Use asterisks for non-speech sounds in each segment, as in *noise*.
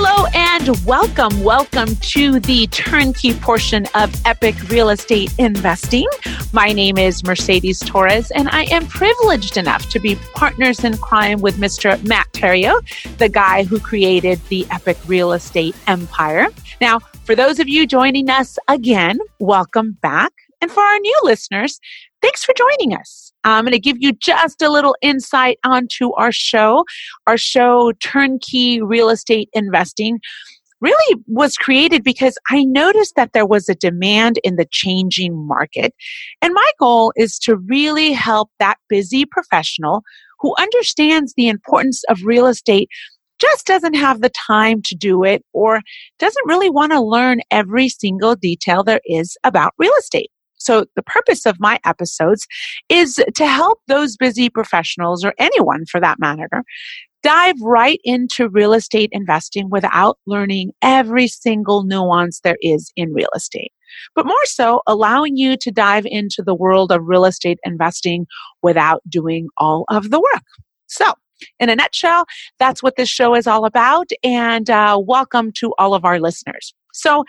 Hello and welcome. Welcome to the turnkey portion of Epic Real Estate Investing. My name is Mercedes Torres, and I am privileged enough to be partners in crime with Mr. Matt Theriault, the guy who created the Epic Real Estate Empire. Now, for those of you joining us again, welcome back. And for our new listeners, thanks for joining us. I'm going to give you just a little insight onto our show. Our show, Turnkey Real Estate Investing, really was created because I noticed that there was a demand in the changing market. And my goal is to really help that busy professional who understands the importance of real estate just doesn't have the time to do it or doesn't really want to learn every single detail there is about real estate. So the purpose of my episodes is to help those busy professionals or anyone for that matter dive right into real estate investing without learning every single nuance there is in real estate. But more so, allowing you to dive into the world of real estate investing without doing all of the work. So, in a nutshell, that's what this show is all about. And uh, welcome to all of our listeners. So,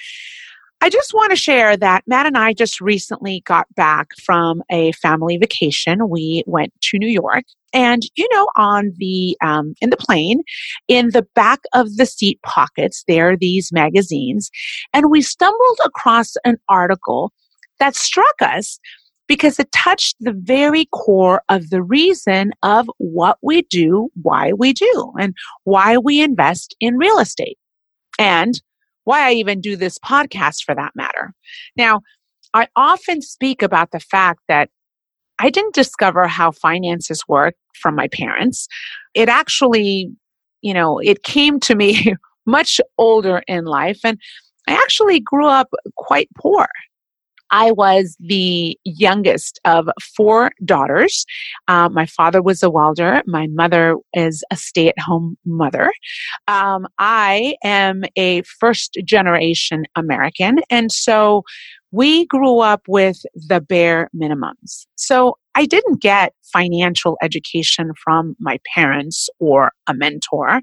I just want to share that Matt and I just recently got back from a family vacation. We went to New York, and you know, on the um, in the plane, in the back of the seat pockets, there are these magazines, and we stumbled across an article that struck us because it touched the very core of the reason of what we do, why we do, and why we invest in real estate. And why I even do this podcast for that matter. Now, I often speak about the fact that I didn't discover how finances work from my parents. It actually, you know, it came to me *laughs* much older in life and I actually grew up quite poor. I was the youngest of four daughters. Uh, my father was a welder. My mother is a stay at home mother. Um, I am a first generation American. And so we grew up with the bare minimums. So I didn't get financial education from my parents or a mentor.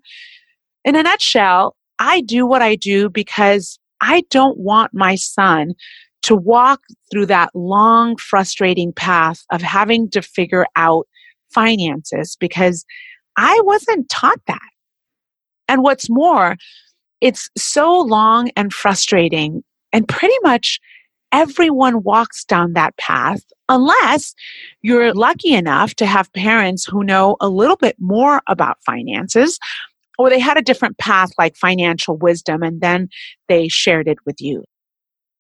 In a nutshell, I do what I do because I don't want my son to walk through that long, frustrating path of having to figure out finances because I wasn't taught that. And what's more, it's so long and frustrating, and pretty much everyone walks down that path unless you're lucky enough to have parents who know a little bit more about finances or they had a different path like financial wisdom and then they shared it with you.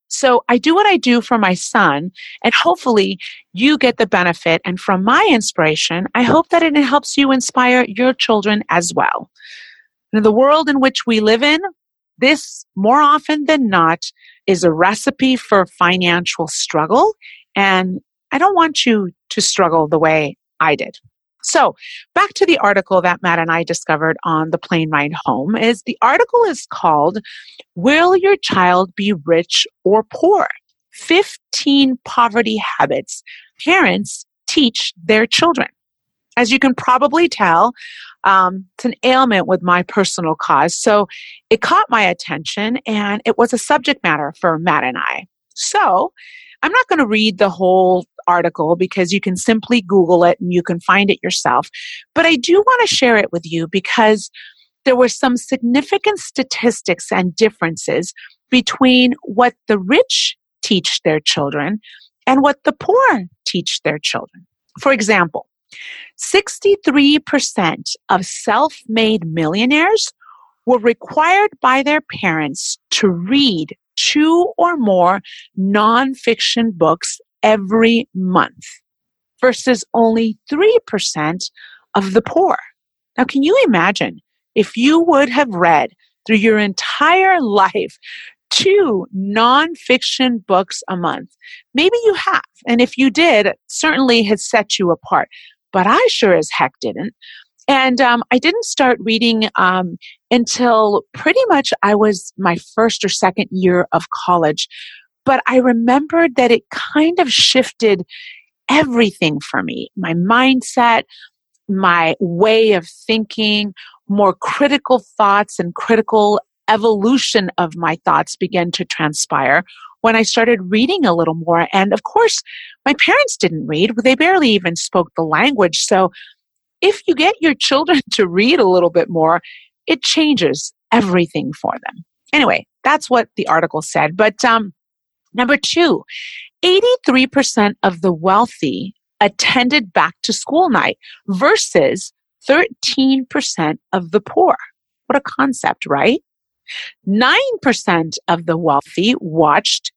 So I do what I do for my son, and hopefully you get the benefit. And from my inspiration, I hope that it helps you inspire your children as well. In the world in which we live in, this more often than not is a recipe for financial struggle. And I don't want you to struggle the way I did. So back to the article that Matt and I discovered on the plane ride home is the article is called Will Your Child Be Rich or Poor? 15 Poverty Habits Parents Teach Their Children. As you can probably tell, um, it's an ailment with my personal cause. So it caught my attention and it was a subject matter for Matt and I. So I'm not going to read the whole article because you can simply Google it and you can find it yourself. But I do want to share it with you because there were some significant statistics and differences between what the rich teach their children and what the poor teach their children. For example, 63% of self made millionaires were required by their parents to read two or more nonfiction books every month versus only 3% of the poor. Now, can you imagine if you would have read through your entire life two nonfiction books a month? Maybe you have. And if you did, it certainly has set you apart. But I sure as heck didn't. And um, I didn't start reading um, until pretty much I was my first or second year of college. But I remembered that it kind of shifted everything for me my mindset, my way of thinking, more critical thoughts and critical evolution of my thoughts began to transpire when I started reading a little more. And of course, my parents didn't read. They barely even spoke the language. So if you get your children *laughs* to read a little bit more, it changes everything for them. Anyway, that's what the article said. But um, number two, 83% of the wealthy attended back to school night versus 13% of the poor. What a concept, right? 9% of the wealthy watched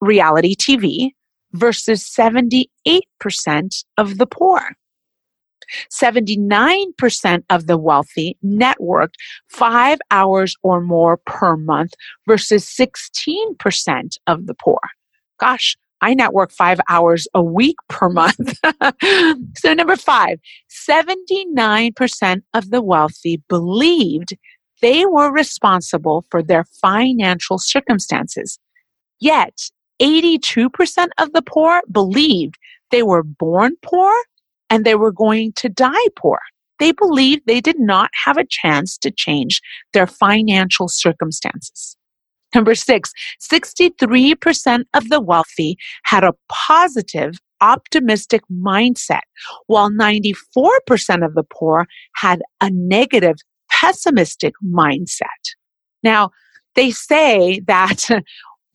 reality TV versus 78% of the poor. 79% of the wealthy networked five hours or more per month versus 16% of the poor. Gosh, I network five hours a week per month. *laughs* so, number five, 79% of the wealthy believed they were responsible for their financial circumstances. Yet, 82% of the poor believed they were born poor and they were going to die poor. They believed they did not have a chance to change their financial circumstances. Number six, 63% of the wealthy had a positive, optimistic mindset, while 94% of the poor had a negative, pessimistic mindset. Now, they say that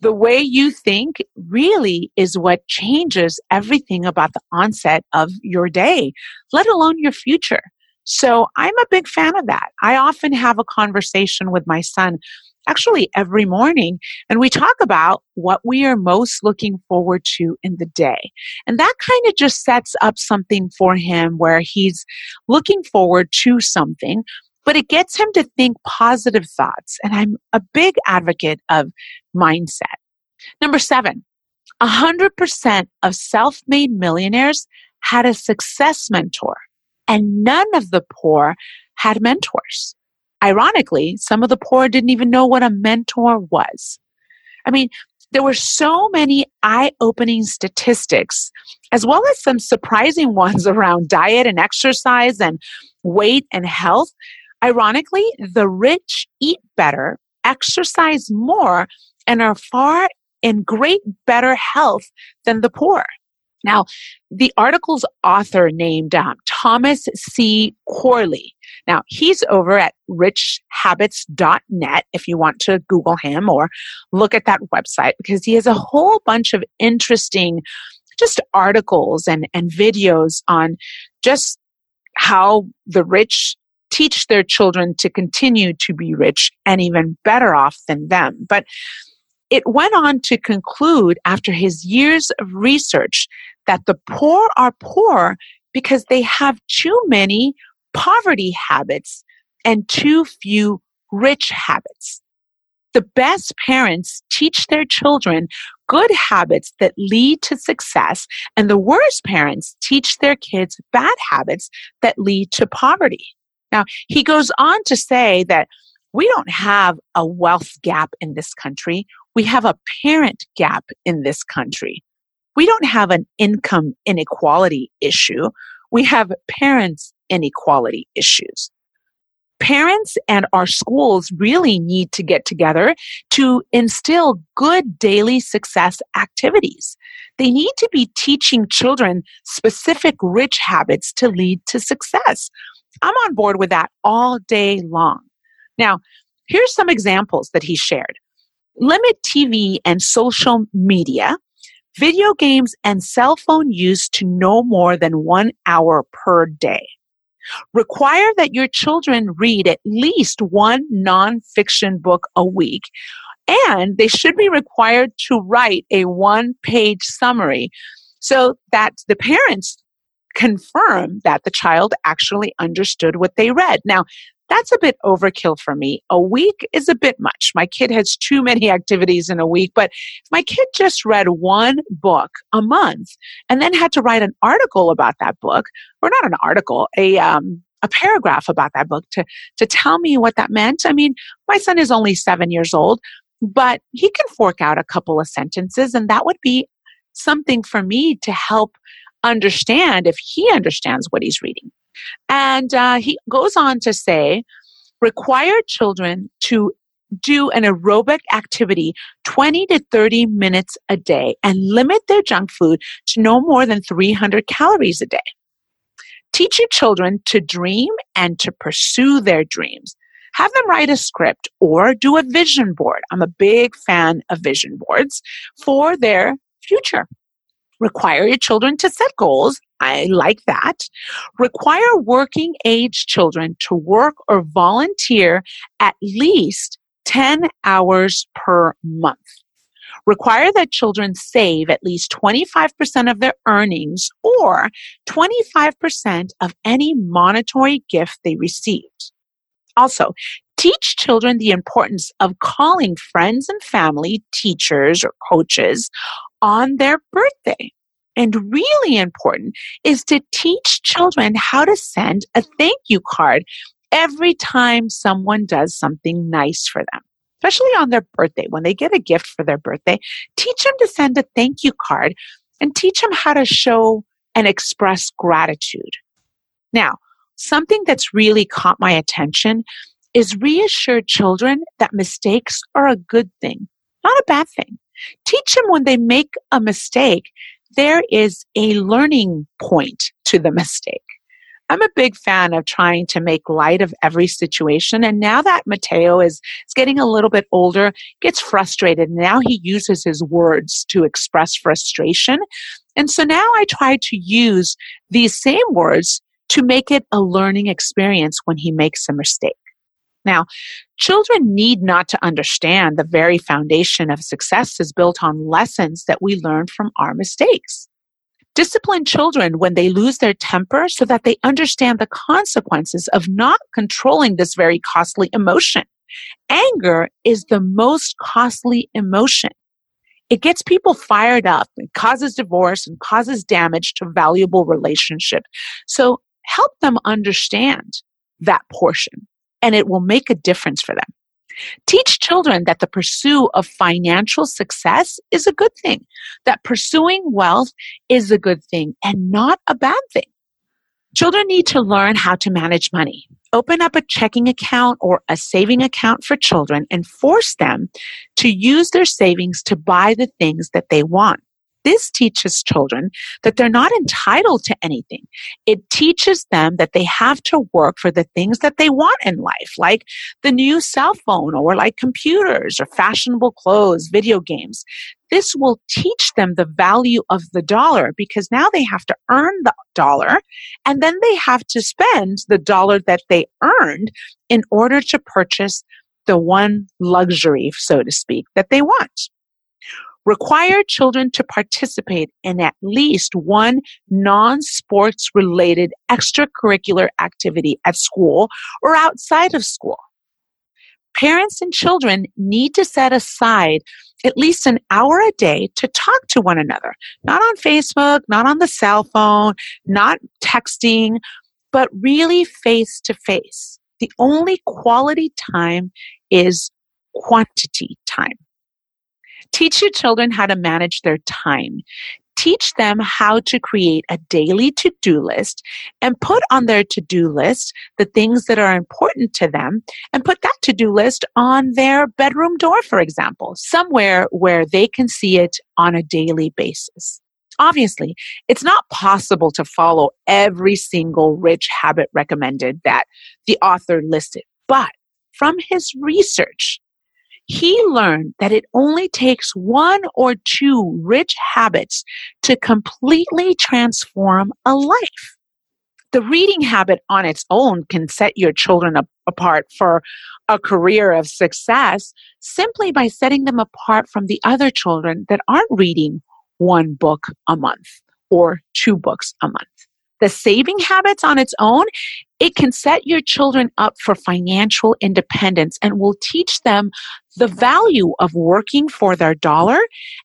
the way you think really is what changes everything about the onset of your day, let alone your future. So I'm a big fan of that. I often have a conversation with my son actually every morning. And we talk about what we are most looking forward to in the day. And that kind of just sets up something for him where he's looking forward to something, but it gets him to think positive thoughts. And I'm a big advocate of mindset. Number seven, 100% of self made millionaires had a success mentor, and none of the poor had mentors. Ironically, some of the poor didn't even know what a mentor was. I mean, there were so many eye opening statistics, as well as some surprising *laughs* ones around diet and exercise and weight and health. Ironically, the rich eat better, exercise more, and are far in great better health than the poor. Now, the article's author named um, Thomas C. Corley. Now, he's over at richhabits.net if you want to Google him or look at that website because he has a whole bunch of interesting just articles and, and videos on just how the rich teach their children to continue to be rich and even better off than them. But it went on to conclude after his years of research that the poor are poor because they have too many poverty habits and too few rich habits. The best parents teach their children good habits that lead to success, and the worst parents teach their kids bad habits that lead to poverty. Now, he goes on to say that we don't have a wealth gap in this country. We have a parent gap in this country. We don't have an income inequality issue. We have parents inequality issues. Parents and our schools really need to get together to instill good daily success activities. They need to be teaching children specific rich habits to lead to success. I'm on board with that all day long. Now, here's some examples that he shared. Limit TV and social media, video games, and cell phone use to no more than one hour per day. Require that your children read at least one nonfiction book a week, and they should be required to write a one page summary so that the parents confirm that the child actually understood what they read. Now, that's a bit overkill for me. A week is a bit much. My kid has too many activities in a week, but if my kid just read one book a month and then had to write an article about that book, or not an article, a, um, a paragraph about that book to, to tell me what that meant. I mean, my son is only seven years old, but he can fork out a couple of sentences and that would be something for me to help understand if he understands what he's reading. And uh, he goes on to say, require children to do an aerobic activity 20 to 30 minutes a day and limit their junk food to no more than 300 calories a day. Teach your children to dream and to pursue their dreams. Have them write a script or do a vision board. I'm a big fan of vision boards for their future. Require your children to set goals. I like that. Require working age children to work or volunteer at least 10 hours per month. Require that children save at least 25% of their earnings or 25% of any monetary gift they received. Also, teach children the importance of calling friends and family, teachers, or coaches on their birthday. And really important is to teach children how to send a thank you card every time someone does something nice for them, especially on their birthday. When they get a gift for their birthday, teach them to send a thank you card and teach them how to show and express gratitude. Now, something that's really caught my attention is reassure children that mistakes are a good thing, not a bad thing. Teach them when they make a mistake, there is a learning point to the mistake. I'm a big fan of trying to make light of every situation. And now that Mateo is, is getting a little bit older, gets frustrated. Now he uses his words to express frustration. And so now I try to use these same words to make it a learning experience when he makes a mistake. Now, children need not to understand the very foundation of success is built on lessons that we learn from our mistakes. Discipline children when they lose their temper so that they understand the consequences of not controlling this very costly emotion. Anger is the most costly emotion. It gets people fired up and causes divorce and causes damage to valuable relationship. So help them understand that portion and it will make a difference for them. Teach children that the pursuit of financial success is a good thing, that pursuing wealth is a good thing and not a bad thing. Children need to learn how to manage money. Open up a checking account or a saving account for children and force them to use their savings to buy the things that they want. This teaches children that they're not entitled to anything. It teaches them that they have to work for the things that they want in life, like the new cell phone or like computers or fashionable clothes, video games. This will teach them the value of the dollar because now they have to earn the dollar and then they have to spend the dollar that they earned in order to purchase the one luxury, so to speak, that they want. Require children to participate in at least one non-sports related extracurricular activity at school or outside of school. Parents and children need to set aside at least an hour a day to talk to one another, not on Facebook, not on the cell phone, not texting, but really face to face. The only quality time is quantity time. Teach your children how to manage their time. Teach them how to create a daily to do list and put on their to do list the things that are important to them and put that to do list on their bedroom door, for example, somewhere where they can see it on a daily basis. Obviously, it's not possible to follow every single rich habit recommended that the author listed, but from his research, he learned that it only takes one or two rich habits to completely transform a life. The reading habit on its own can set your children up, apart for a career of success simply by setting them apart from the other children that aren't reading one book a month or two books a month. The saving habits on its own, it can set your children up for financial independence and will teach them the value of working for their dollar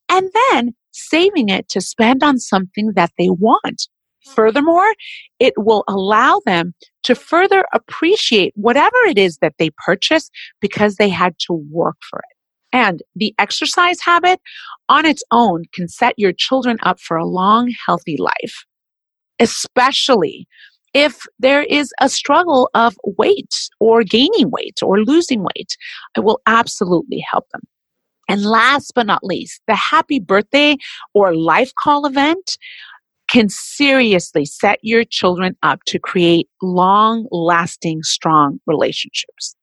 and then saving it to spend on something that they want. Furthermore, it will allow them to further appreciate whatever it is that they purchase because they had to work for it. And the exercise habit on its own can set your children up for a long, healthy life, especially if there is a struggle of weight or gaining weight or losing weight. It will absolutely help them. And last but not least, the happy birthday or life call event can seriously set your children up to create long lasting, strong relationships.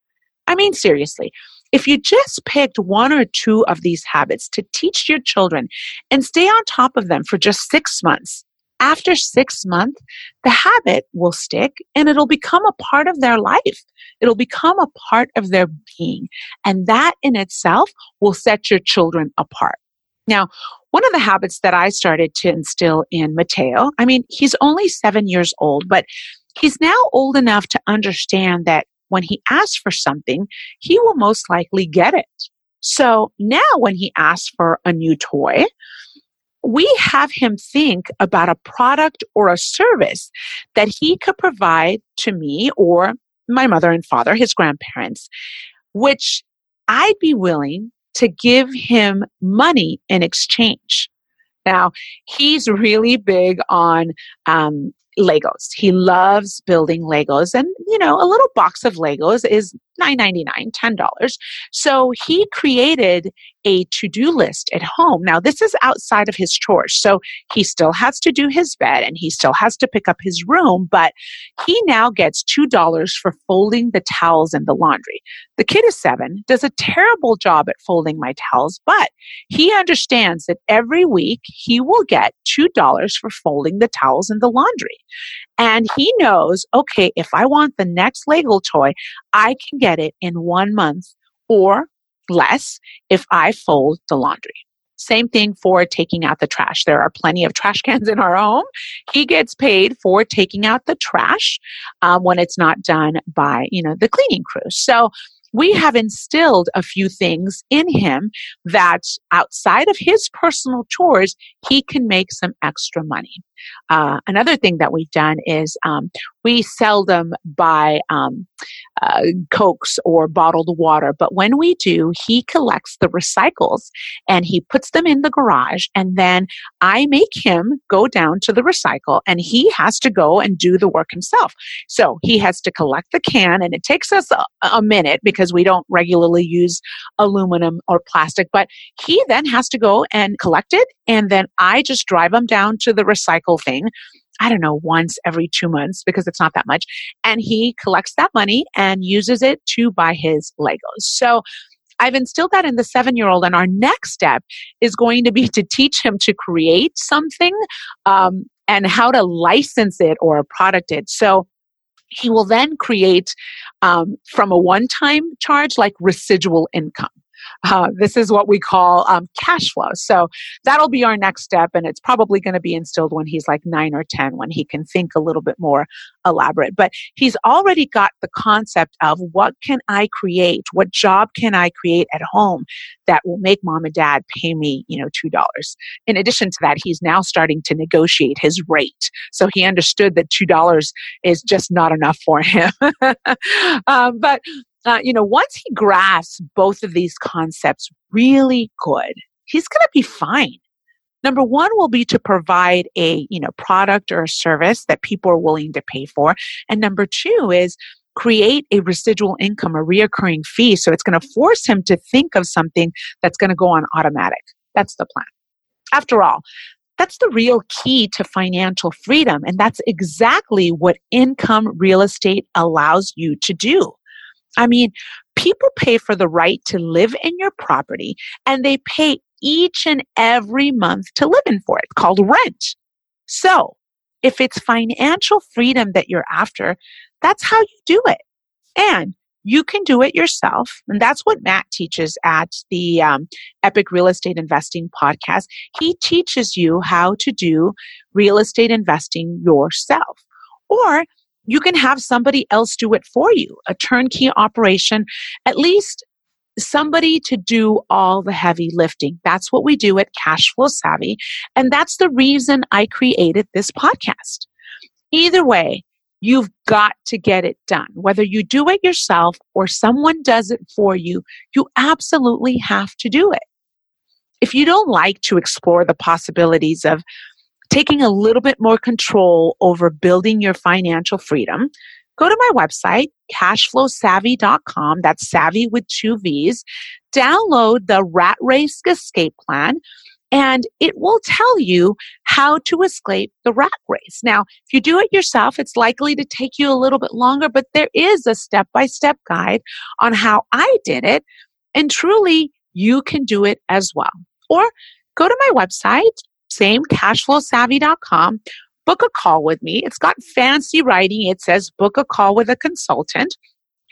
I mean, seriously, if you just picked one or two of these habits to teach your children and stay on top of them for just six months, after six months, the habit will stick and it'll become a part of their life. It'll become a part of their being. And that in itself will set your children apart. Now, one of the habits that I started to instill in Mateo, I mean, he's only seven years old, but he's now old enough to understand that when he asks for something, he will most likely get it. So now when he asks for a new toy, we have him think about a product or a service that he could provide to me or my mother and father, his grandparents, which I'd be willing to give him money in exchange. Now, he's really big on um, Legos. He loves building Legos and, you know, a little box of Legos is $9.99, $10. So he created a to-do list at home. Now this is outside of his chores. So he still has to do his bed and he still has to pick up his room, but he now gets $2 for folding the towels and the laundry. The kid is seven, does a terrible job at folding my towels, but he understands that every week he will get $2 for folding the towels and the laundry. And he knows, okay, if I want the next Lego toy, I can get it in one month or less if I fold the laundry. Same thing for taking out the trash. There are plenty of trash *laughs* cans in our home. He gets paid for taking out the trash um, when it's not done by, you know, the cleaning crew. So we have instilled a few things in him that outside of his personal chores, he can make some extra money. Uh, another thing that we've done is um, we seldom buy um, uh, cokes or bottled water, but when we do, he collects the recycles and he puts them in the garage, and then I make him go down to the recycle, and he has to go and do the work himself. So he has to collect the can, and it takes us a, a minute because we don't regularly use aluminum or plastic, but he then has to go and collect it, and then I just drive him down to the recycle thing. I don't know, once every two months because it's not that much. And he collects that money and uses it to buy his Legos. So I've instilled that in the seven year old. And our next step is going to be to teach him to create something um, and how to license it or product it. So he will then create um, from a one time charge like residual income. Uh, this is what we call um, cash flow. So that'll be our next step, and it's probably going to be instilled when he's like nine or 10, when he can think a little bit more elaborate. But he's already got the concept of what can I create? What job can I create at home that will make mom and dad pay me, you know, $2? In addition to that, he's now starting to negotiate his rate. So he understood that $2 is just not enough for him. *laughs* um, but uh, you know, once he grasps both of these concepts really good, he's going to be fine. Number one will be to provide a, you know, product or a service that people are willing to pay for. And number two is create a residual income, a reoccurring fee. So it's going to force him to think of something that's going to go on automatic. That's the plan. After all, that's the real key to financial freedom. And that's exactly what income real estate allows you to do. I mean, People pay for the right to live in your property and they pay each and every month to live in for it, called rent. So if it's financial freedom that you're after, that's how you do it. And you can do it yourself. And that's what Matt teaches at the um, Epic Real Estate Investing podcast. He teaches you how to do real estate investing yourself. Or you can have somebody else do it for you, a turnkey operation, at least somebody to do all the heavy lifting. That's what we do at Cashflow Savvy. And that's the reason I created this podcast. Either way, you've got to get it done. Whether you do it yourself or someone does it for you, you absolutely have to do it. If you don't like to explore the possibilities of taking a little bit more control over building your financial freedom, go to my website, cashflowsavvy.com. That's savvy with two V's. Download the Rat Race Escape Plan and it will tell you how to escape the rat race. Now, if you do it yourself, it's likely to take you a little bit longer, but there is a step by step guide on how I did it. And truly, you can do it as well. Or go to my website, same cashflowsavvy.com, book a call with me. It's got fancy writing. It says book a call with a consultant.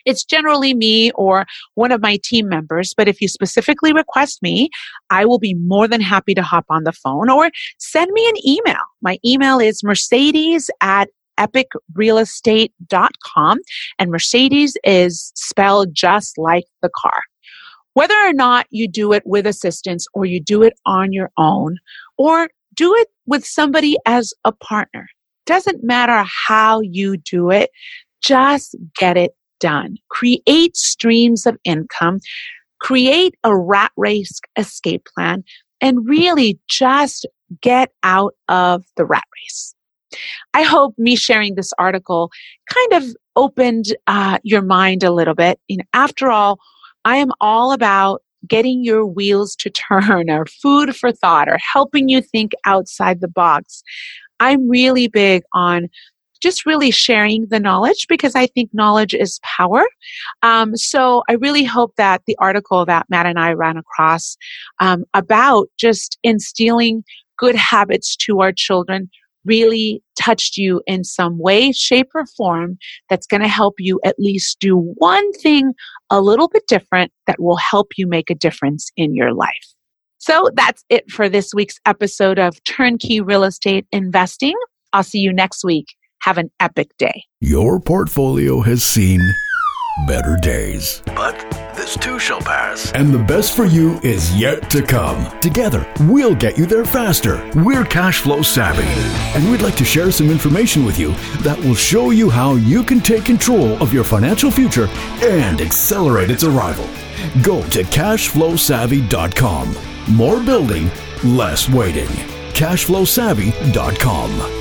It's generally me or one of my team members, but if you specifically request me, I will be more than happy to hop on the phone or send me an email. My email is mercedes at epicrealestate.com and Mercedes is spelled just like the car. Whether or not you do it with assistance or you do it on your own or do it with somebody as a partner, doesn't matter how you do it, just get it done. Create streams of income, create a rat race escape plan, and really just get out of the rat race. I hope me sharing this article kind of opened uh, your mind a little bit. You know, after all, I am all about getting your wheels to turn or food for thought or helping you think outside the box. I'm really big on just really sharing the knowledge because I think knowledge is power. Um, so I really hope that the article that Matt and I ran across um, about just instilling good habits to our children really touched you in some way, shape, or form that's going to help you at least do one thing a little bit different that will help you make a difference in your life. So that's it for this week's episode of Turnkey Real Estate Investing. I'll see you next week. Have an epic day. Your portfolio has seen better days. But this too shall pass. And the best for you is yet to come. Together, we'll get you there faster. We're cash flow savvy, and we'd like to share some information with you that will show you how you can take control of your financial future and accelerate its arrival. Go to cashflowsavvy.com. More building, less waiting. cashflowsavvy.com.